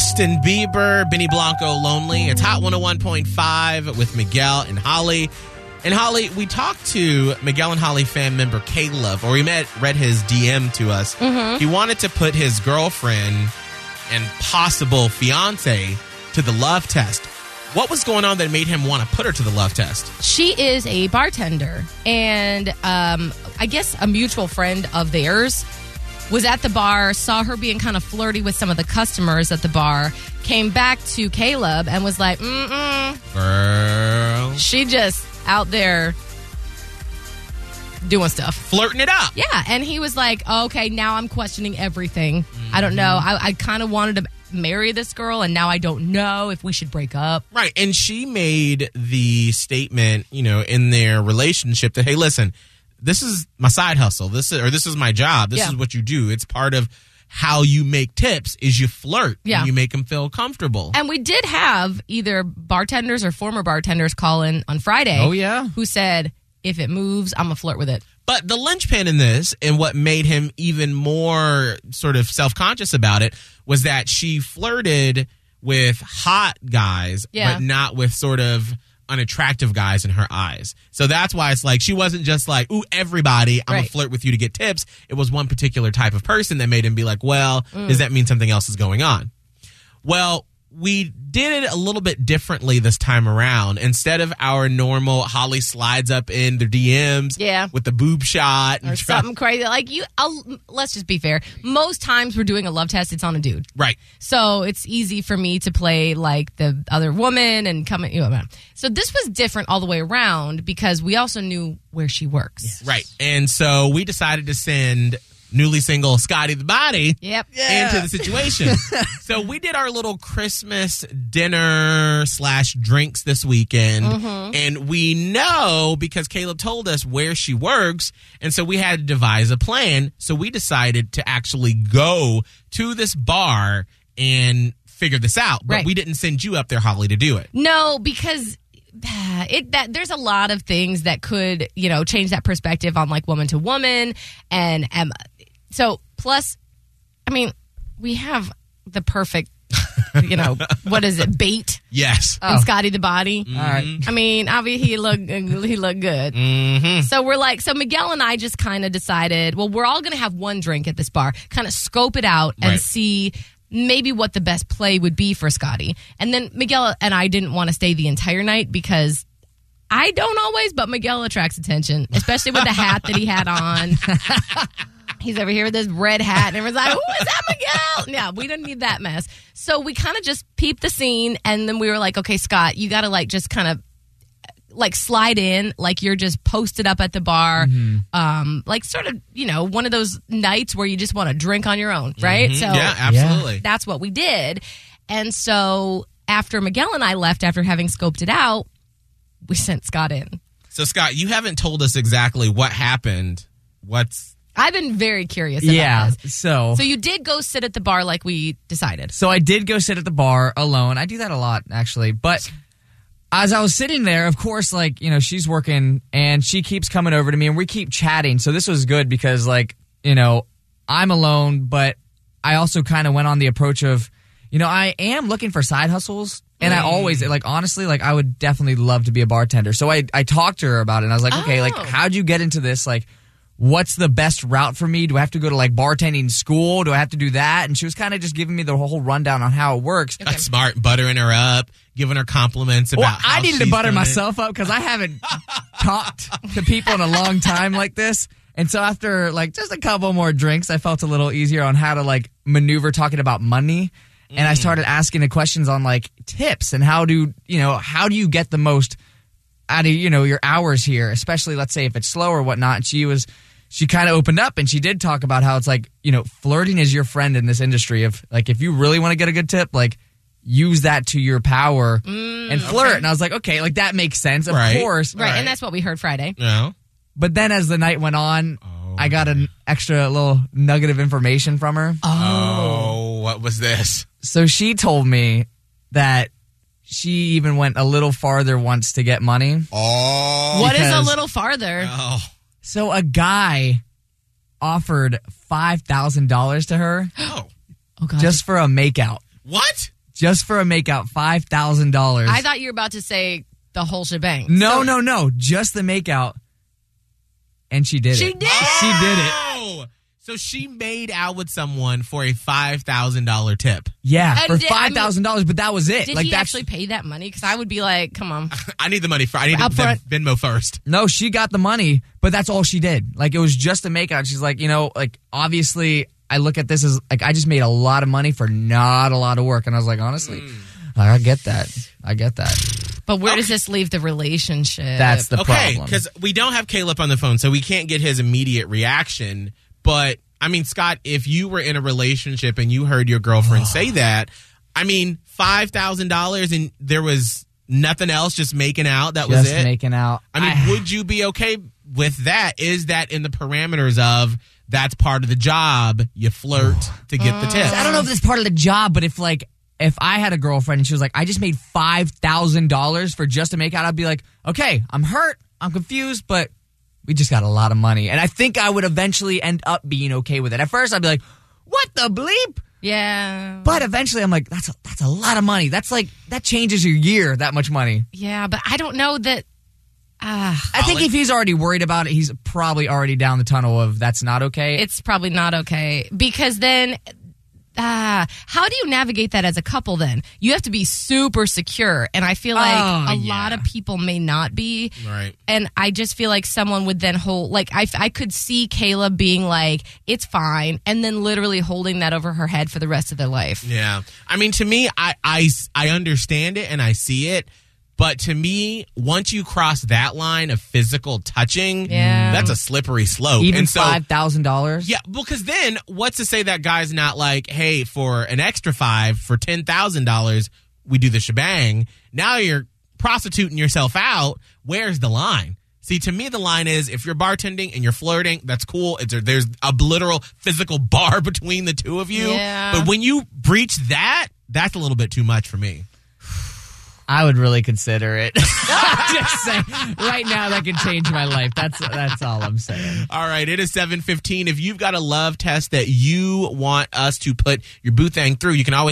Justin Bieber, Benny Blanco, Lonely. It's Hot 101.5 with Miguel and Holly. And Holly, we talked to Miguel and Holly fan member Caleb, or we met, read his DM to us. He wanted to put his girlfriend and possible fiance to the love test. What was going on that made him want to put her to the love test? She is a bartender, and um, I guess a mutual friend of theirs was at the bar, saw her being kind of flirty with some of the customers at the bar, came back to Caleb and was like, mm-mm, Girl. she just out there doing stuff. Flirting it up. Yeah, and he was like, okay, now I'm questioning everything. I don't know. Mm-hmm. I, I kind of wanted to marry this girl, and now I don't know if we should break up. Right. And she made the statement, you know, in their relationship that, hey, listen, this is my side hustle. This is, or this is my job. This Yeah. is what you do. It's part of how you make tips is you flirt. Yeah. And you make them feel comfortable. And we did have either bartenders or former bartenders call in on Friday. Oh, yeah? Who said, if it moves, I'm to flirt with it. But the linchpin in this, and what made him even more sort of self conscious about it, was that she flirted with hot guys, Yeah. but not with sort of unattractive guys in her eyes. So that's why it's like she wasn't just like, ooh, everybody, I'm gonna flirt with you to get tips. It was one particular type of person that made him be like, well, Mm. does that mean something else is going on? Well, we did it a little bit differently this time around. Instead of our normal Holly slides up in the DMs Yeah. with the boob shot and Or try- something crazy. Like you, I'll, let's just be fair. Most times we're doing a love test, it's on a dude. Right. So it's easy for me to play like the other woman and come at you. know, So this was different all the way around because we also knew where she works. Right. And so we decided to send newly single Scotty the Body Yep. into the situation. so we did our little Christmas dinner slash drinks this weekend. Mm-hmm. And we know because Caleb told us where she works. And so we had to devise a plan. So we decided to actually go to this bar and figure this out. But Right. we didn't send you up there, Holly, to do it. No, because uh, it that there's a lot of things that could you know change that perspective on like woman to woman, and um, so plus, I mean, we have the perfect, you know, what is it, bait Yes. and Scotty the body. All right. I mean, obviously he looked he looked good. Mm-hmm. So we're like, so Miguel and I just kind of decided, well, we're all going to have one drink at this bar, kind of scope it out and Right. see maybe what the best play would be for Scotty. And then Miguel and I didn't want to stay the entire night because I don't always, but Miguel attracts attention, especially with the hat that he had on. He's over here with this red hat, and everyone's like, "Who is that, Miguel?" Yeah, we didn't need that mess. So we kind of just peeped the scene, and then we were like, "Okay, Scott, you got to like just kind of like slide in, like you're just posted up at the bar, um, like sort of, you know, one of those nights where you just want to drink on your own, right? So yeah, absolutely. that's what we did. And so after Miguel and I left after having scoped it out, we sent Scott in. So, Scott, you haven't told us exactly what happened. What's I've been very curious about Yeah. this. So, So you did go sit at the bar like we decided. so I did go sit at the bar alone. I do that a lot actually, but as I was sitting there, of course, like, you know, she's working and she keeps coming over to me and we keep chatting. So this was good because like, you know, I'm alone, but I also kind of went on the approach of, you know, I am looking for side hustles. And I always mm. like honestly like I would definitely love to be a bartender. So I I talked to her about it and I was like, okay, like Oh. how'd you get into this? Like what's the best route for me? Do I have to go to like bartending school? Do I have to do that? And she was kind of just giving me the whole rundown on how it works. that's smart? Buttering her up, giving her compliments about. Well, how I needed to butter doing it. myself up because I haven't talked to people in a long time like this. And so after like just a couple more drinks, I felt a little easier on how to like maneuver talking about money. And I mm. started asking the questions on like tips and how do you know how do you get the most out of you know your hours here, especially let's say if it's slow or whatnot. And she was she kind of opened up and she did talk about how it's like you know flirting is your friend in this industry. Of like if you really want to get a good tip, like use that to your power mm, and flirt. And I was like, okay, like that makes sense, of Right. course. Right, and that's what we heard Friday. No. But then as the night went on, oh, I got an extra little nugget of information from her. Oh. oh, what was this? So she told me that she even went a little farther once to get money. Oh. What is a little farther? Oh. So a guy offered five thousand dollars to her Oh. Oh God! just for a makeout. What? just for a makeout, five thousand dollars. I thought you were about to say the whole shebang. No, So- no, no, just the makeout, and she did She it. did? Oh. She did it. So she made out with someone for a five thousand dollar tip. Yeah, And for did- I mean, five thousand dollars. But that was it. Did like he actually pay that money? Because I would be like, come on. I need the money for. I need Up the front. Venmo first. No, she got the money, but that's all she did. Like it was just a makeout. She's like, you know, like obviously I look at this as like I just made a lot of money for not a lot of work. And I was like, honestly, Hmm. I get that. I get that. But where does this leave the relationship? That's the okay, problem. because we don't have Caleb on the phone, so we can't get his immediate reaction. But I mean, Scott, if you were in a relationship and you heard your girlfriend say that, I mean, five thousand dollars and there was nothing else, just making out. That was Just it. making out. I mean, would you be okay with that? Is that in the parameters of that's part of the job? You flirt to get the uh. tip. I don't know if this part of the job, but if like if I had a girlfriend and she was like, I just made five thousand dollars for just a makeout, I'd be like, okay, I'm hurt, I'm confused, but we just got a lot of money, and I think I would eventually end up being okay with it. At first, I'd be like, what the bleep? yeah. But eventually, I'm like, that's a, that's a lot of money. That's like that changes your year. That much money. yeah, but I don't know that. Ah, I think if he's already worried about it, he's probably already down the tunnel of that's not okay. it's probably not okay because then. Ah, how do you navigate that as a couple then? You have to be super secure. And I feel like Oh, a yeah. lot of people may not be. Right. And I just feel like someone would then hold, like, I, I could see Caleb being like, it's fine. And then literally holding that over her head for the rest of their life. Yeah. I mean, to me, I, I, I understand it and I see it. But to me, once you cross that line of physical touching, Yeah. that's a slippery slope. Even so, five thousand dollars. yeah, well, because then what's to say that guy's not like, hey, for an extra five, for $10,000, we do the shebang. Now you're prostituting yourself out. Where's the line? See, to me, the line is if you're bartending and you're flirting, that's cool. It's there's a literal physical bar between the two of you. Yeah. But when you breach that, that's a little bit too much for me. I would really consider it. Just say right now that could change my life. That's that's all I'm saying. All right, it is 715. If you've got a love test that you want us to put your boo thing through, you can always